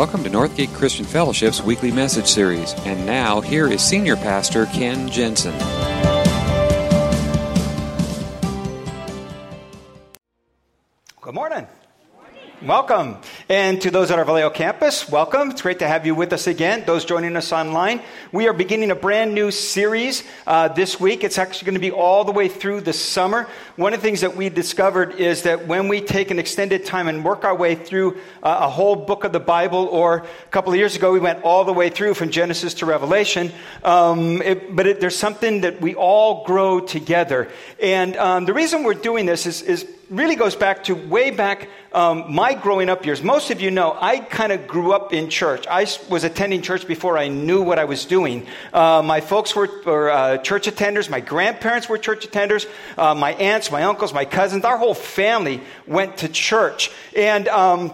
Welcome to Northgate Christian Fellowship's weekly message series. And now, here is Senior Pastor Ken Jensen. Good morning. Welcome. And to those at our Vallejo campus, welcome. It's great to have you with us again. Those joining us online, we are beginning a brand new series uh, this week. It's actually going to be all the way through the summer. One of the things that we discovered is that when we take an extended time and work our way through uh, a whole book of the Bible, or a couple of years ago, we went all the way through from Genesis to Revelation, um, it, but it, there's something that we all grow together. And um, the reason we're doing this is, is really goes back to way back um, my growing up years. Most of you know I kind of grew up in church. I was attending church before I knew what I was doing. Uh, my folks were, were uh, church attenders. My grandparents were church attenders. Uh, my aunts, my uncles, my cousins, our whole family went to church. And, um,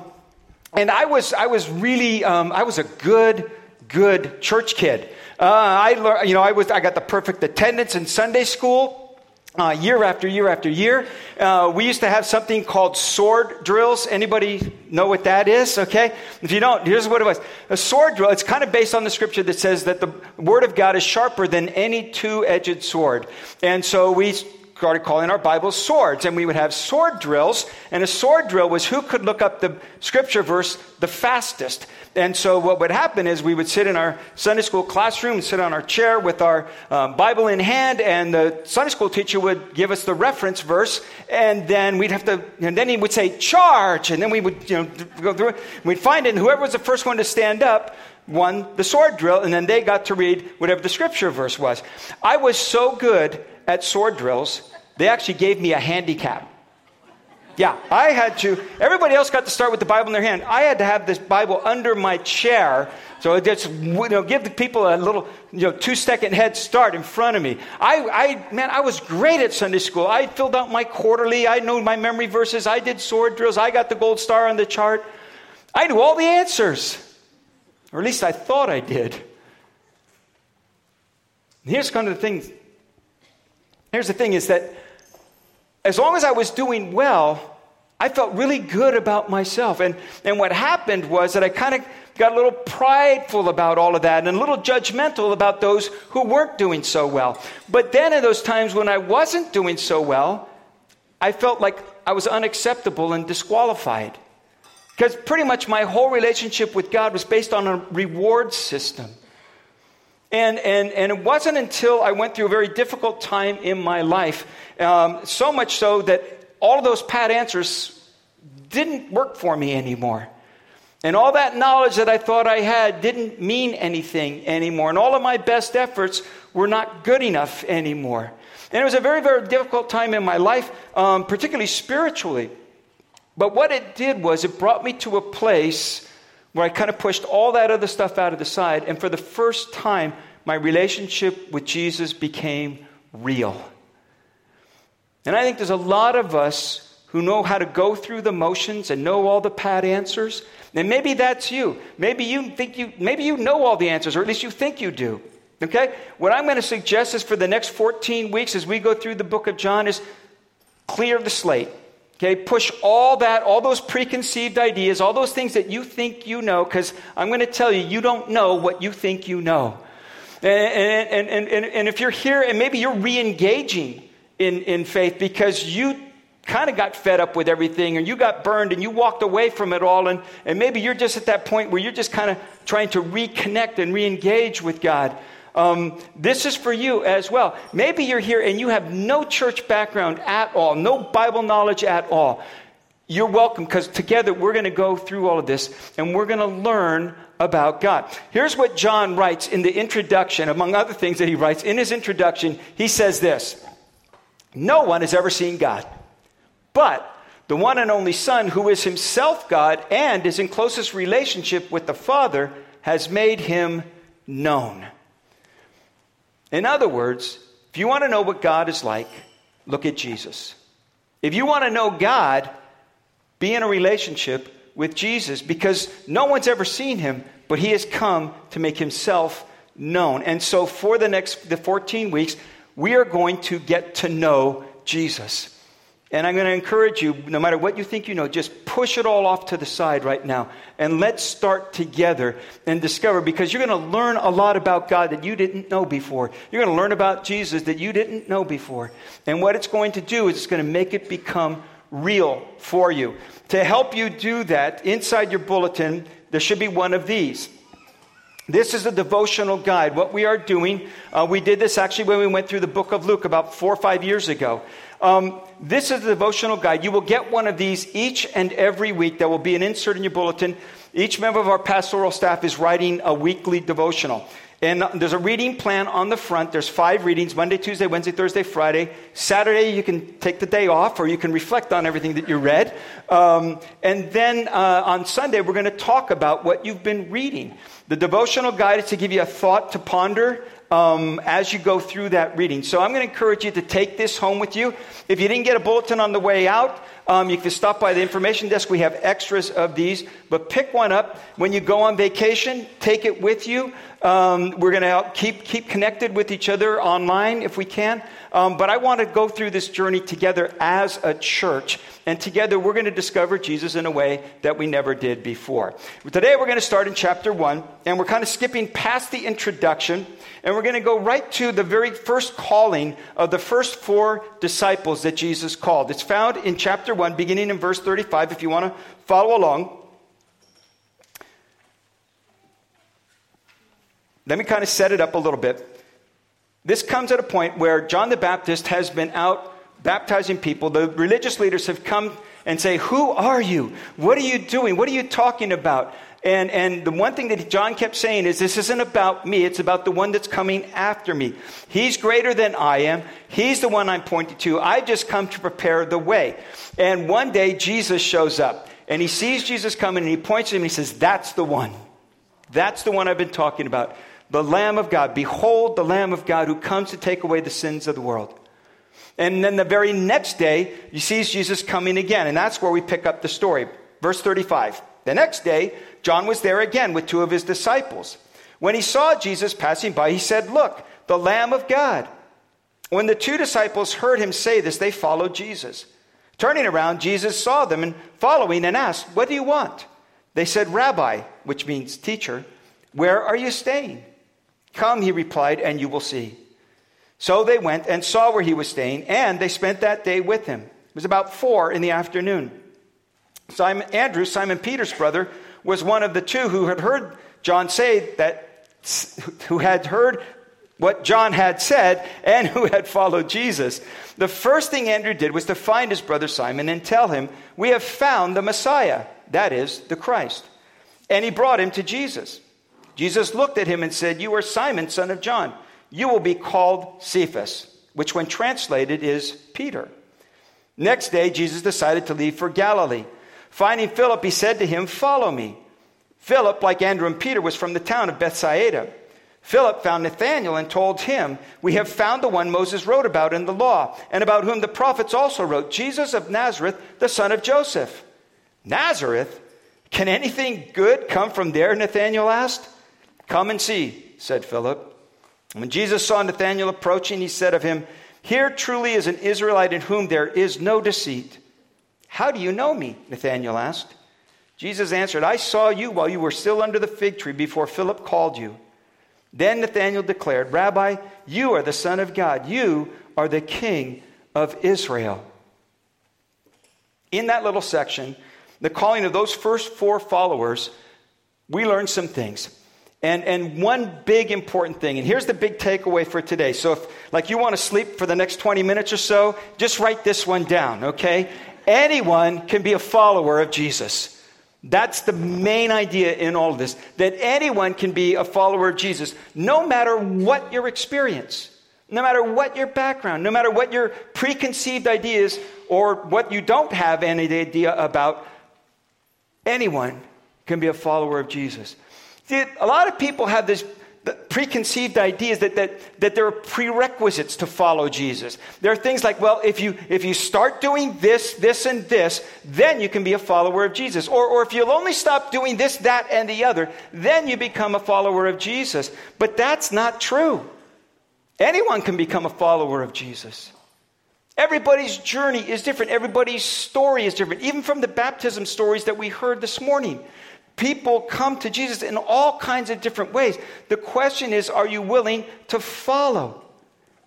and I was, I was really, um, I was a good, good church kid. Uh, I, learned, you know, I was, I got the perfect attendance in Sunday school uh, year after year after year. Uh, we used to have something called sword drills. Anybody know what that is? Okay. If you don't, here's what it was. A sword drill, it's kind of based on the scripture that says that the word of God is sharper than any two-edged sword. And so we started calling our Bibles swords, and we would have sword drills. And a sword drill was who could look up the scripture verse the fastest. And so what would happen is we would sit in our Sunday school classroom, sit on our chair with our um, Bible in hand, and the Sunday school teacher would give us the reference verse, and then we'd have to, and then he would say, charge, and then we would, you know, go through it. We'd find it, and whoever was the first one to stand up won the sword drill, and then they got to read whatever the scripture verse was. I was so good at sword drills, they actually gave me a handicap. Yeah, I had to. Everybody else got to start with the Bible in their hand. I had to have this Bible under my chair, so it just you know give the people a little you know two second head start in front of me. I, I man, I was great at Sunday school. I filled out my quarterly. I knew my memory verses. I did sword drills. I got the gold star on the chart. I knew all the answers, or at least I thought I did. Here's kind of the thing Here's the thing is that as long as I was doing well, I felt really good about myself. And, and what happened was that I kind of got a little prideful about all of that and a little judgmental about those who weren't doing so well. But then, in those times when I wasn't doing so well, I felt like I was unacceptable and disqualified. Because pretty much my whole relationship with God was based on a reward system. And, and, and it wasn't until I went through a very difficult time in my life, um, so much so that all those pat answers didn't work for me anymore. And all that knowledge that I thought I had didn't mean anything anymore. And all of my best efforts were not good enough anymore. And it was a very, very difficult time in my life, um, particularly spiritually. But what it did was it brought me to a place where I kind of pushed all that other stuff out of the side. And for the first time, my relationship with Jesus became real. And I think there's a lot of us who know how to go through the motions and know all the pat answers. And maybe that's you. Maybe you think you maybe you know all the answers, or at least you think you do. Okay? What I'm going to suggest is for the next 14 weeks as we go through the book of John is clear the slate. Okay, push all that, all those preconceived ideas, all those things that you think you know, because I'm going to tell you, you don't know what you think you know. And, and, and, and, and if you're here and maybe you're re engaging in, in faith because you kind of got fed up with everything and you got burned and you walked away from it all, and, and maybe you're just at that point where you're just kind of trying to reconnect and re engage with God. Um, this is for you as well. Maybe you're here and you have no church background at all, no Bible knowledge at all. You're welcome because together we're going to go through all of this and we're going to learn about God. Here's what John writes in the introduction, among other things that he writes. In his introduction, he says this No one has ever seen God, but the one and only Son, who is himself God and is in closest relationship with the Father, has made him known. In other words, if you want to know what God is like, look at Jesus. If you want to know God, be in a relationship with Jesus because no one's ever seen him, but he has come to make himself known. And so for the next the 14 weeks, we are going to get to know Jesus. And I'm going to encourage you, no matter what you think you know, just push it all off to the side right now. And let's start together and discover because you're going to learn a lot about God that you didn't know before. You're going to learn about Jesus that you didn't know before. And what it's going to do is it's going to make it become real for you. To help you do that, inside your bulletin, there should be one of these. This is a devotional guide. What we are doing, uh, we did this actually when we went through the book of Luke about four or five years ago. Um, this is the devotional guide. You will get one of these each and every week. There will be an insert in your bulletin. Each member of our pastoral staff is writing a weekly devotional. And there's a reading plan on the front. There's five readings Monday, Tuesday, Wednesday, Thursday, Friday. Saturday, you can take the day off or you can reflect on everything that you read. Um, and then uh, on Sunday, we're going to talk about what you've been reading. The devotional guide is to give you a thought to ponder um, as you go through that reading. So I'm going to encourage you to take this home with you. If you didn't get a bulletin on the way out, um, you can stop by the information desk. We have extras of these, but pick one up. When you go on vacation, take it with you. Um, we're going to keep, keep connected with each other online if we can. Um, but I want to go through this journey together as a church. And together we're going to discover Jesus in a way that we never did before. Today we're going to start in chapter 1, and we're kind of skipping past the introduction, and we're going to go right to the very first calling of the first four disciples that Jesus called. It's found in chapter 1, beginning in verse 35, if you want to follow along. Let me kind of set it up a little bit. This comes at a point where John the Baptist has been out baptizing people. The religious leaders have come and say, Who are you? What are you doing? What are you talking about? And, and the one thing that John kept saying is, This isn't about me, it's about the one that's coming after me. He's greater than I am. He's the one I'm pointing to. I've just come to prepare the way. And one day, Jesus shows up and he sees Jesus coming and he points to him and he says, That's the one. That's the one I've been talking about the Lamb of God. Behold, the Lamb of God who comes to take away the sins of the world. And then the very next day, you see Jesus coming again. And that's where we pick up the story. Verse 35. The next day, John was there again with two of his disciples. When he saw Jesus passing by, he said, Look, the Lamb of God. When the two disciples heard him say this, they followed Jesus. Turning around, Jesus saw them and following and asked, What do you want? They said, Rabbi, which means teacher, where are you staying? Come, he replied, and you will see. So they went and saw where he was staying, and they spent that day with him. It was about four in the afternoon. Simon, Andrew, Simon Peter's brother, was one of the two who had heard John say that, who had heard what John had said and who had followed Jesus. The first thing Andrew did was to find his brother Simon and tell him, We have found the Messiah, that is, the Christ. And he brought him to Jesus. Jesus looked at him and said, You are Simon, son of John. You will be called Cephas, which, when translated, is Peter. Next day, Jesus decided to leave for Galilee. Finding Philip, he said to him, Follow me. Philip, like Andrew and Peter, was from the town of Bethsaida. Philip found Nathanael and told him, We have found the one Moses wrote about in the law, and about whom the prophets also wrote, Jesus of Nazareth, the son of Joseph. Nazareth? Can anything good come from there? Nathanael asked. Come and see, said Philip. When Jesus saw Nathanael approaching, he said of him, Here truly is an Israelite in whom there is no deceit. How do you know me? Nathanael asked. Jesus answered, I saw you while you were still under the fig tree before Philip called you. Then Nathanael declared, Rabbi, you are the Son of God. You are the King of Israel. In that little section, the calling of those first four followers, we learn some things. And, and one big important thing, and here's the big takeaway for today. So, if like you want to sleep for the next 20 minutes or so, just write this one down, okay? Anyone can be a follower of Jesus. That's the main idea in all of this that anyone can be a follower of Jesus, no matter what your experience, no matter what your background, no matter what your preconceived ideas or what you don't have any idea about. Anyone can be a follower of Jesus. A lot of people have this preconceived ideas that, that, that there are prerequisites to follow Jesus. There are things like, well, if you, if you start doing this, this, and this, then you can be a follower of Jesus. Or, or if you'll only stop doing this, that, and the other, then you become a follower of Jesus. But that's not true. Anyone can become a follower of Jesus. Everybody's journey is different. Everybody's story is different. Even from the baptism stories that we heard this morning, people come to Jesus in all kinds of different ways. The question is are you willing to follow?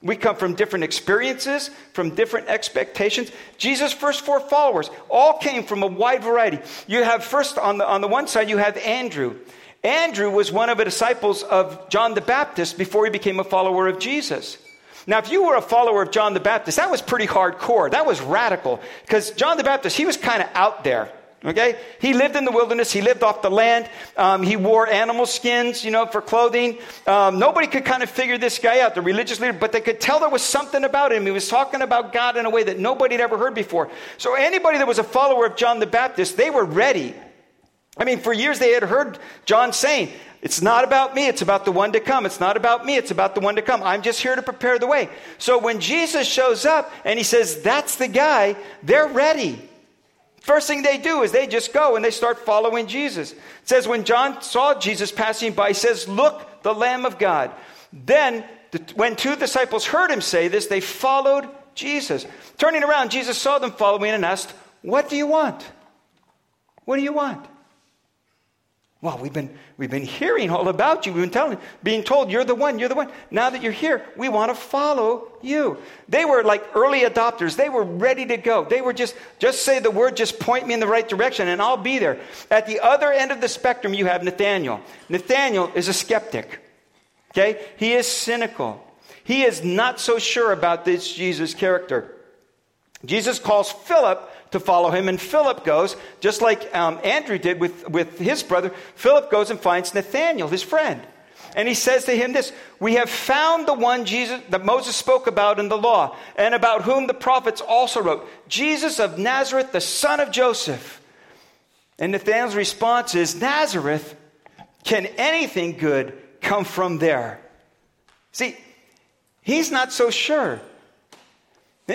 We come from different experiences, from different expectations. Jesus' first four followers all came from a wide variety. You have first on the, on the one side, you have Andrew. Andrew was one of the disciples of John the Baptist before he became a follower of Jesus. Now, if you were a follower of John the Baptist, that was pretty hardcore. That was radical. Because John the Baptist, he was kind of out there. Okay? He lived in the wilderness. He lived off the land. Um, he wore animal skins, you know, for clothing. Um, nobody could kind of figure this guy out, the religious leader, but they could tell there was something about him. He was talking about God in a way that nobody had ever heard before. So anybody that was a follower of John the Baptist, they were ready. I mean, for years they had heard John saying, it's not about me, it's about the one to come. It's not about me, it's about the one to come. I'm just here to prepare the way. So when Jesus shows up and he says, That's the guy, they're ready. First thing they do is they just go and they start following Jesus. It says, When John saw Jesus passing by, he says, Look, the Lamb of God. Then, when two disciples heard him say this, they followed Jesus. Turning around, Jesus saw them following and asked, What do you want? What do you want? Well, we've been, we've been hearing all about you. We've been telling, being told, you're the one, you're the one. Now that you're here, we want to follow you. They were like early adopters. They were ready to go. They were just, just say the word, just point me in the right direction, and I'll be there. At the other end of the spectrum, you have Nathaniel. Nathaniel is a skeptic. Okay? He is cynical. He is not so sure about this Jesus character. Jesus calls Philip to follow him. And Philip goes, just like um, Andrew did with, with his brother, Philip goes and finds Nathanael, his friend. And he says to him this We have found the one Jesus that Moses spoke about in the law, and about whom the prophets also wrote, Jesus of Nazareth, the son of Joseph. And Nathanael's response is, Nazareth, can anything good come from there? See, he's not so sure.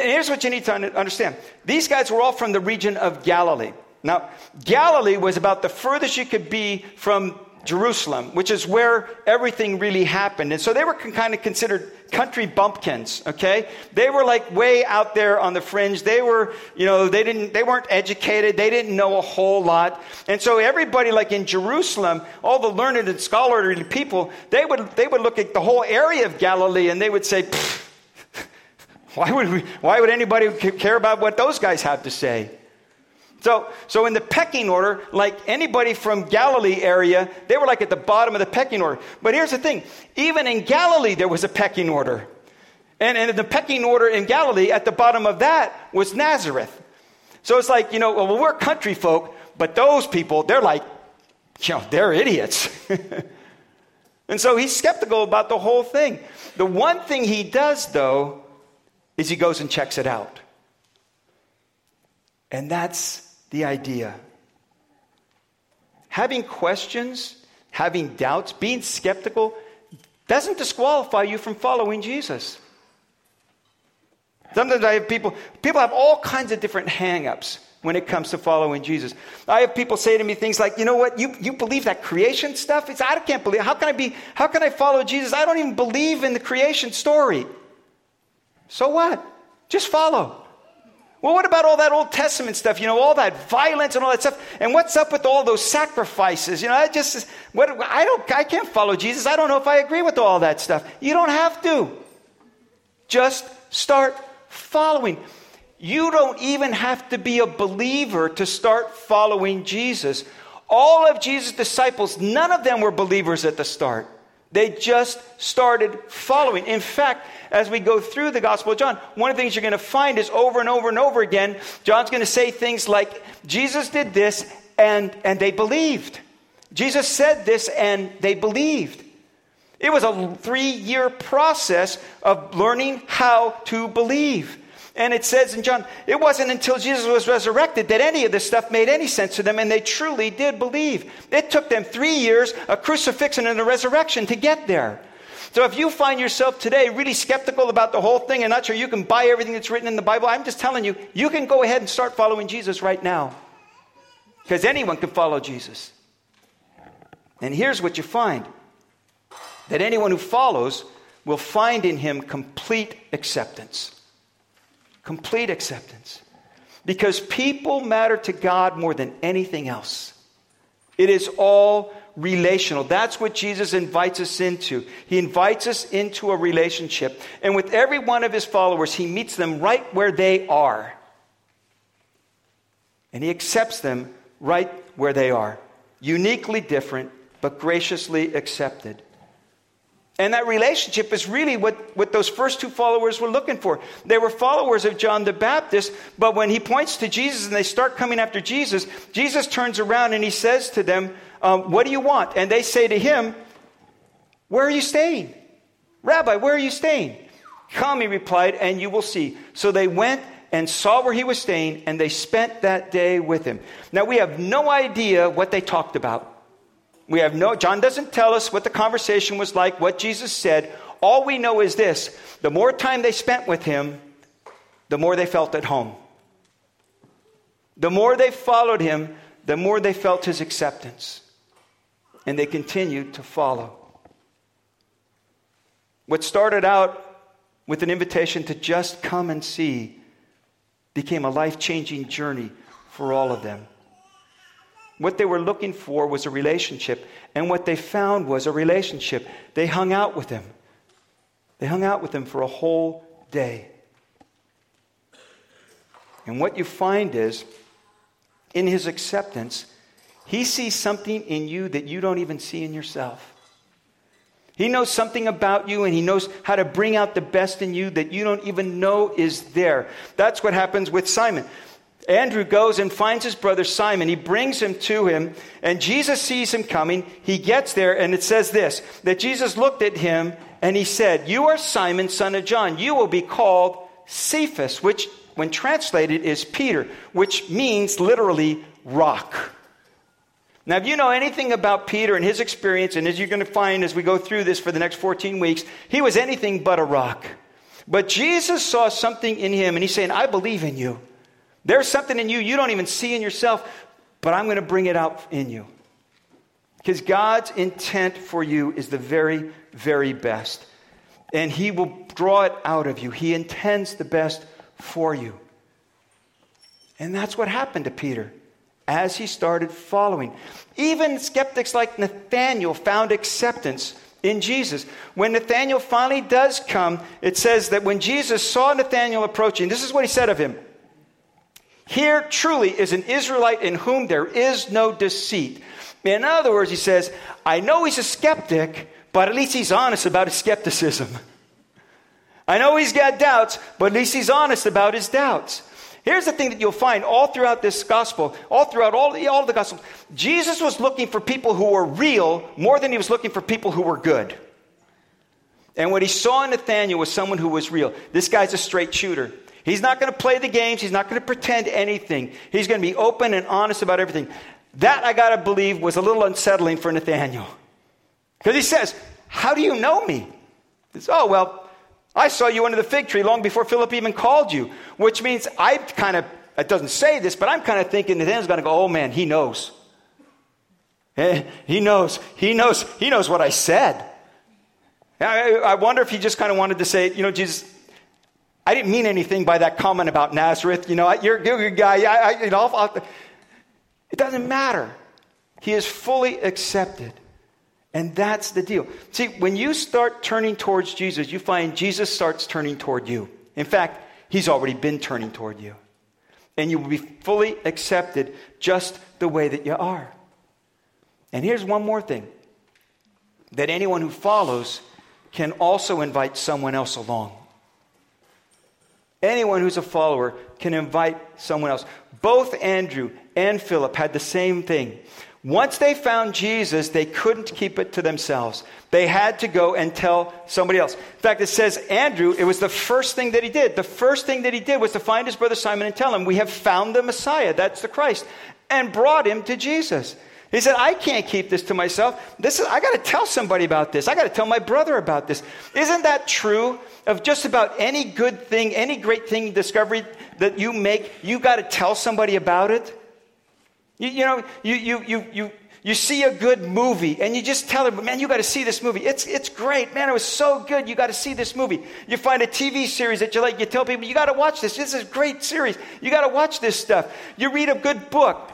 Here's what you need to understand these guys were all from the region of Galilee. Now, Galilee was about the furthest you could be from Jerusalem, which is where everything really happened. And so they were kind of considered country bumpkins, okay? They were like way out there on the fringe. They were, you know, they didn't, they weren't educated. They didn't know a whole lot. And so everybody like in Jerusalem, all the learned and scholarly people, they would, they would look at the whole area of Galilee and they would say, why would, we, why would anybody care about what those guys have to say? So, so in the pecking order, like anybody from Galilee area, they were like at the bottom of the pecking order. But here's the thing: even in Galilee, there was a pecking order, and, and in the pecking order in Galilee, at the bottom of that was Nazareth. So it's like you know, well, we're country folk, but those people, they're like, you know, they're idiots. and so he's skeptical about the whole thing. The one thing he does, though, is he goes and checks it out. And that's the idea. Having questions, having doubts, being skeptical doesn't disqualify you from following Jesus. Sometimes I have people, people have all kinds of different hang-ups when it comes to following Jesus. I have people say to me things like, you know what, you, you believe that creation stuff? It's, I can't believe, how can I be, how can I follow Jesus? I don't even believe in the creation story. So what? Just follow. Well, what about all that Old Testament stuff? You know, all that violence and all that stuff. And what's up with all those sacrifices? You know, I just what I don't I can't follow Jesus. I don't know if I agree with all that stuff. You don't have to. Just start following. You don't even have to be a believer to start following Jesus. All of Jesus' disciples, none of them were believers at the start. They just started following. In fact, as we go through the Gospel of John, one of the things you're going to find is over and over and over again, John's going to say things like, Jesus did this and, and they believed. Jesus said this and they believed. It was a three year process of learning how to believe. And it says in John, it wasn't until Jesus was resurrected that any of this stuff made any sense to them, and they truly did believe. It took them three years, a crucifixion and a resurrection to get there. So if you find yourself today really skeptical about the whole thing and not sure you can buy everything that's written in the Bible, I'm just telling you, you can go ahead and start following Jesus right now. Because anyone can follow Jesus. And here's what you find that anyone who follows will find in him complete acceptance. Complete acceptance. Because people matter to God more than anything else. It is all relational. That's what Jesus invites us into. He invites us into a relationship. And with every one of his followers, he meets them right where they are. And he accepts them right where they are. Uniquely different, but graciously accepted. And that relationship is really what, what those first two followers were looking for. They were followers of John the Baptist, but when he points to Jesus and they start coming after Jesus, Jesus turns around and he says to them, um, What do you want? And they say to him, Where are you staying? Rabbi, where are you staying? Come, he replied, and you will see. So they went and saw where he was staying, and they spent that day with him. Now, we have no idea what they talked about. We have no, John doesn't tell us what the conversation was like, what Jesus said. All we know is this the more time they spent with him, the more they felt at home. The more they followed him, the more they felt his acceptance. And they continued to follow. What started out with an invitation to just come and see became a life changing journey for all of them. What they were looking for was a relationship, and what they found was a relationship. They hung out with him. They hung out with him for a whole day. And what you find is, in his acceptance, he sees something in you that you don't even see in yourself. He knows something about you and he knows how to bring out the best in you that you don't even know is there. That's what happens with Simon. Andrew goes and finds his brother Simon. He brings him to him, and Jesus sees him coming. He gets there, and it says this that Jesus looked at him and he said, You are Simon, son of John. You will be called Cephas, which, when translated, is Peter, which means literally rock. Now, if you know anything about Peter and his experience, and as you're going to find as we go through this for the next 14 weeks, he was anything but a rock. But Jesus saw something in him, and he's saying, I believe in you. There's something in you you don't even see in yourself, but I'm going to bring it out in you. Because God's intent for you is the very, very best. And He will draw it out of you. He intends the best for you. And that's what happened to Peter as he started following. Even skeptics like Nathaniel found acceptance in Jesus. When Nathaniel finally does come, it says that when Jesus saw Nathaniel approaching, this is what he said of him here truly is an Israelite in whom there is no deceit. In other words, he says, I know he's a skeptic, but at least he's honest about his skepticism. I know he's got doubts, but at least he's honest about his doubts. Here's the thing that you'll find all throughout this gospel, all throughout all, the, all the gospels. Jesus was looking for people who were real more than he was looking for people who were good. And what he saw in Nathaniel was someone who was real. This guy's a straight shooter. He's not going to play the games. He's not going to pretend anything. He's going to be open and honest about everything. That, I got to believe, was a little unsettling for Nathaniel. Because he says, How do you know me? Says, oh, well, I saw you under the fig tree long before Philip even called you. Which means I kind of, it doesn't say this, but I'm kind of thinking Nathaniel's going to go, Oh man, he knows. Eh, he knows. He knows. He knows what I said. I, I wonder if he just kind of wanted to say, you know, Jesus, I didn't mean anything by that comment about Nazareth. You know, you're, a good guy. I, I, you know, I'll, I'll, it doesn't matter. He is fully accepted. And that's the deal. See, when you start turning towards Jesus, you find Jesus starts turning toward you. In fact, he's already been turning toward you. And you will be fully accepted just the way that you are. And here's one more thing that anyone who follows can also invite someone else along. Anyone who's a follower can invite someone else. Both Andrew and Philip had the same thing. Once they found Jesus, they couldn't keep it to themselves. They had to go and tell somebody else. In fact, it says Andrew, it was the first thing that he did. The first thing that he did was to find his brother Simon and tell him, We have found the Messiah, that's the Christ, and brought him to Jesus. He said, I can't keep this to myself. This is, I got to tell somebody about this. I got to tell my brother about this. Isn't that true of just about any good thing, any great thing, discovery that you make? you've got to tell somebody about it. You, you know, you, you, you, you, You see a good movie and you just tell them, man, you got to see this movie. It's, it's great. Man, it was so good. You got to see this movie. You find a TV series that you like. You tell people, you got to watch this. This is a great series. You got to watch this stuff. You read a good book.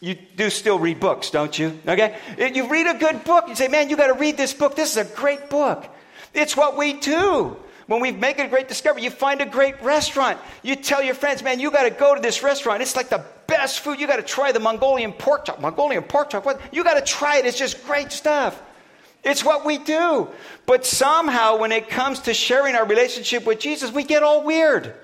You do still read books, don't you? Okay? You read a good book. You say, man, you got to read this book. This is a great book. It's what we do. When we make a great discovery, you find a great restaurant. You tell your friends, man, you got to go to this restaurant. It's like the best food. You got to try the Mongolian pork chop. Mongolian pork chop. What? You got to try it. It's just great stuff. It's what we do. But somehow, when it comes to sharing our relationship with Jesus, we get all weird.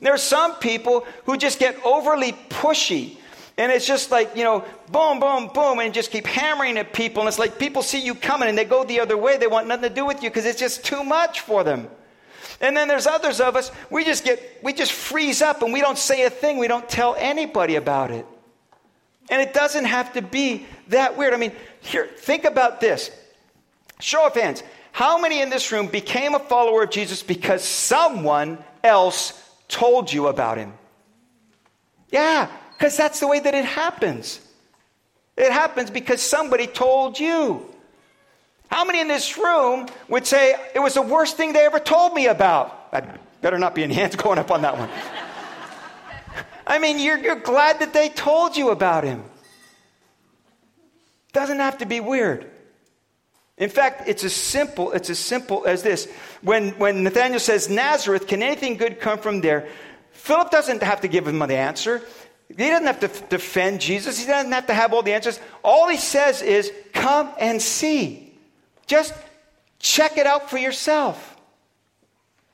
There are some people who just get overly pushy and it's just like, you know, boom, boom, boom, and just keep hammering at people. And it's like people see you coming and they go the other way. They want nothing to do with you because it's just too much for them. And then there's others of us, we just get, we just freeze up and we don't say a thing. We don't tell anybody about it. And it doesn't have to be that weird. I mean, here, think about this. Show of hands. How many in this room became a follower of Jesus because someone else told you about him? Yeah, because that's the way that it happens. It happens because somebody told you. How many in this room would say it was the worst thing they ever told me about? I better not be any hands going up on that one. I mean, you're, you're glad that they told you about him. Doesn't have to be weird. In fact, it's as simple, it's as simple as this. When, when Nathanael says, Nazareth, can anything good come from there? Philip doesn't have to give him the answer. He doesn't have to defend Jesus. He doesn't have to have all the answers. All he says is, come and see. Just check it out for yourself.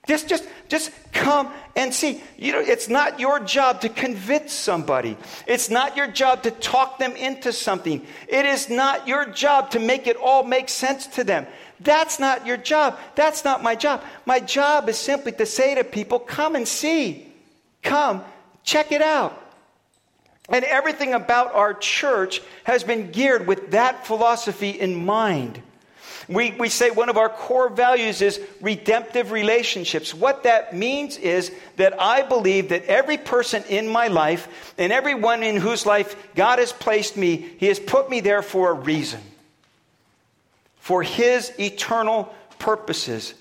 Just, just, just come and see. You know, it's not your job to convince somebody. It's not your job to talk them into something. It is not your job to make it all make sense to them. That's not your job. That's not my job. My job is simply to say to people, come and see. Come, check it out. And everything about our church has been geared with that philosophy in mind. We, we say one of our core values is redemptive relationships. What that means is that I believe that every person in my life and everyone in whose life God has placed me, He has put me there for a reason, for His eternal purposes.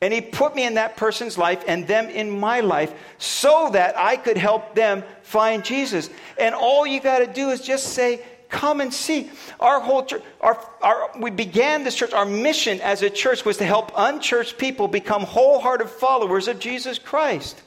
And he put me in that person's life and them in my life so that I could help them find Jesus. And all you got to do is just say, Come and see. Our whole church, our, our, we began this church, our mission as a church was to help unchurched people become wholehearted followers of Jesus Christ.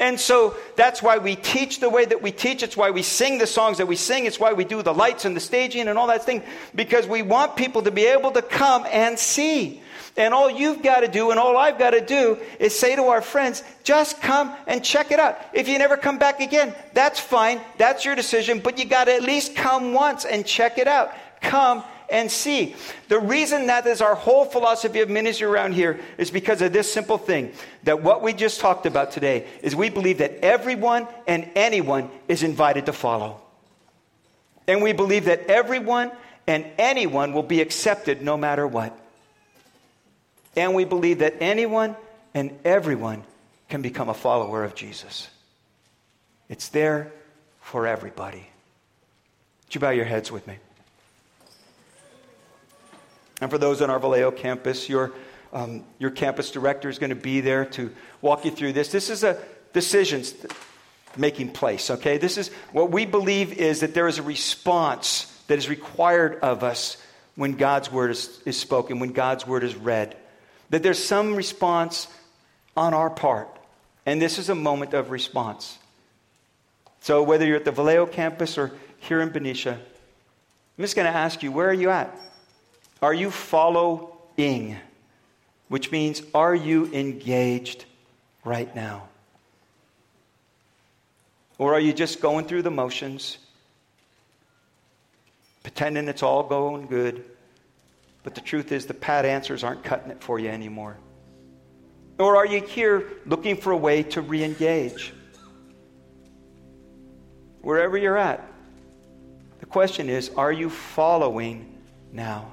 And so that's why we teach the way that we teach. It's why we sing the songs that we sing. It's why we do the lights and the staging and all that thing, because we want people to be able to come and see. And all you've got to do and all I've got to do is say to our friends, just come and check it out. If you never come back again, that's fine. That's your decision. But you got to at least come once and check it out. Come and see. The reason that is our whole philosophy of ministry around here is because of this simple thing that what we just talked about today is we believe that everyone and anyone is invited to follow. And we believe that everyone and anyone will be accepted no matter what. And we believe that anyone and everyone can become a follower of Jesus. It's there for everybody. Would you bow your heads with me? And for those on our Vallejo campus, your, um, your campus director is going to be there to walk you through this. This is a decisions making place, okay? This is what we believe is that there is a response that is required of us when God's word is, is spoken, when God's word is read that there's some response on our part. And this is a moment of response. So, whether you're at the Vallejo campus or here in Benicia, I'm just going to ask you, where are you at? Are you following? Which means, are you engaged right now? Or are you just going through the motions, pretending it's all going good? But the truth is, the pat answers aren't cutting it for you anymore. Or are you here looking for a way to re engage? Wherever you're at, the question is are you following now?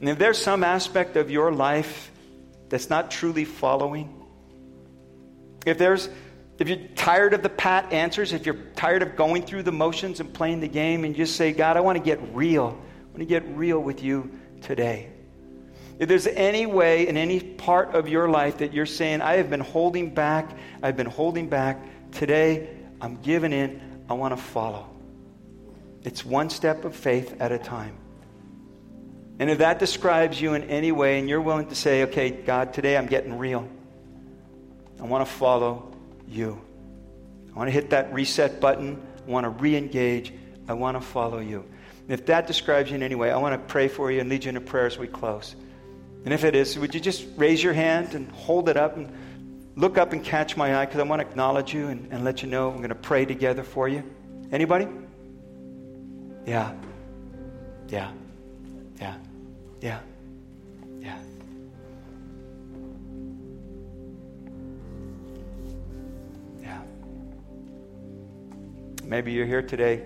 And if there's some aspect of your life that's not truly following, if there's If you're tired of the pat answers, if you're tired of going through the motions and playing the game, and just say, God, I want to get real. I want to get real with you today. If there's any way in any part of your life that you're saying, I have been holding back, I've been holding back, today I'm giving in, I want to follow. It's one step of faith at a time. And if that describes you in any way and you're willing to say, okay, God, today I'm getting real, I want to follow you. I want to hit that reset button. I want to re engage. I want to follow you. And if that describes you in any way, I want to pray for you and lead you in a prayer as we close. And if it is, would you just raise your hand and hold it up and look up and catch my eye because I want to acknowledge you and, and let you know I'm going to pray together for you. Anybody? Yeah. Yeah. Yeah. Yeah. Yeah. Yeah. Maybe you're here today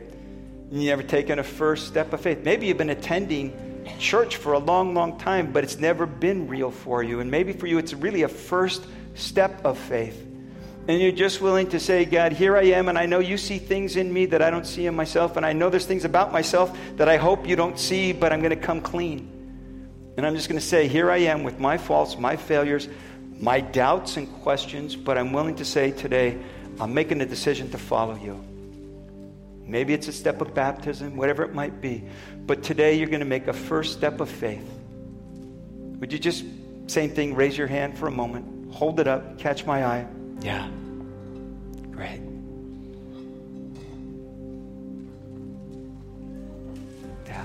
and you've never taken a first step of faith. Maybe you've been attending church for a long, long time, but it's never been real for you. And maybe for you, it's really a first step of faith. And you're just willing to say, God, here I am, and I know you see things in me that I don't see in myself, and I know there's things about myself that I hope you don't see, but I'm going to come clean. And I'm just going to say, here I am with my faults, my failures, my doubts and questions, but I'm willing to say today, I'm making a decision to follow you. Maybe it's a step of baptism, whatever it might be. But today you're going to make a first step of faith. Would you just, same thing, raise your hand for a moment, hold it up, catch my eye? Yeah. Great. Yeah.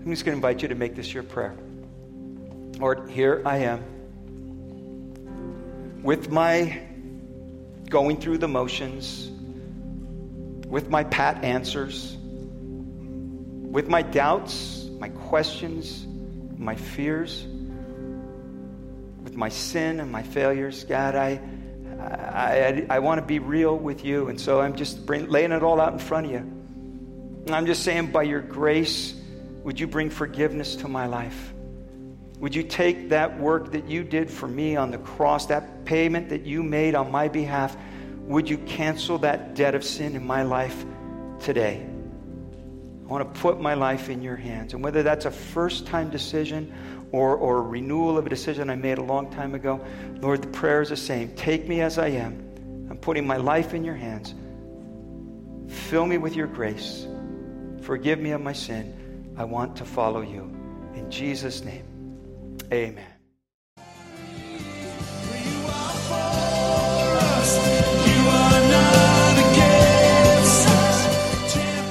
I'm just going to invite you to make this your prayer. Lord, here I am with my going through the motions, with my pat answers, with my doubts, my questions, my fears, with my sin and my failures. God, I, I, I, I want to be real with you. And so I'm just bring, laying it all out in front of you. And I'm just saying, by your grace, would you bring forgiveness to my life? Would you take that work that you did for me on the cross, that payment that you made on my behalf? Would you cancel that debt of sin in my life today? I want to put my life in your hands. And whether that's a first time decision or, or a renewal of a decision I made a long time ago, Lord, the prayer is the same. Take me as I am. I'm putting my life in your hands. Fill me with your grace. Forgive me of my sin. I want to follow you. In Jesus' name. Amen.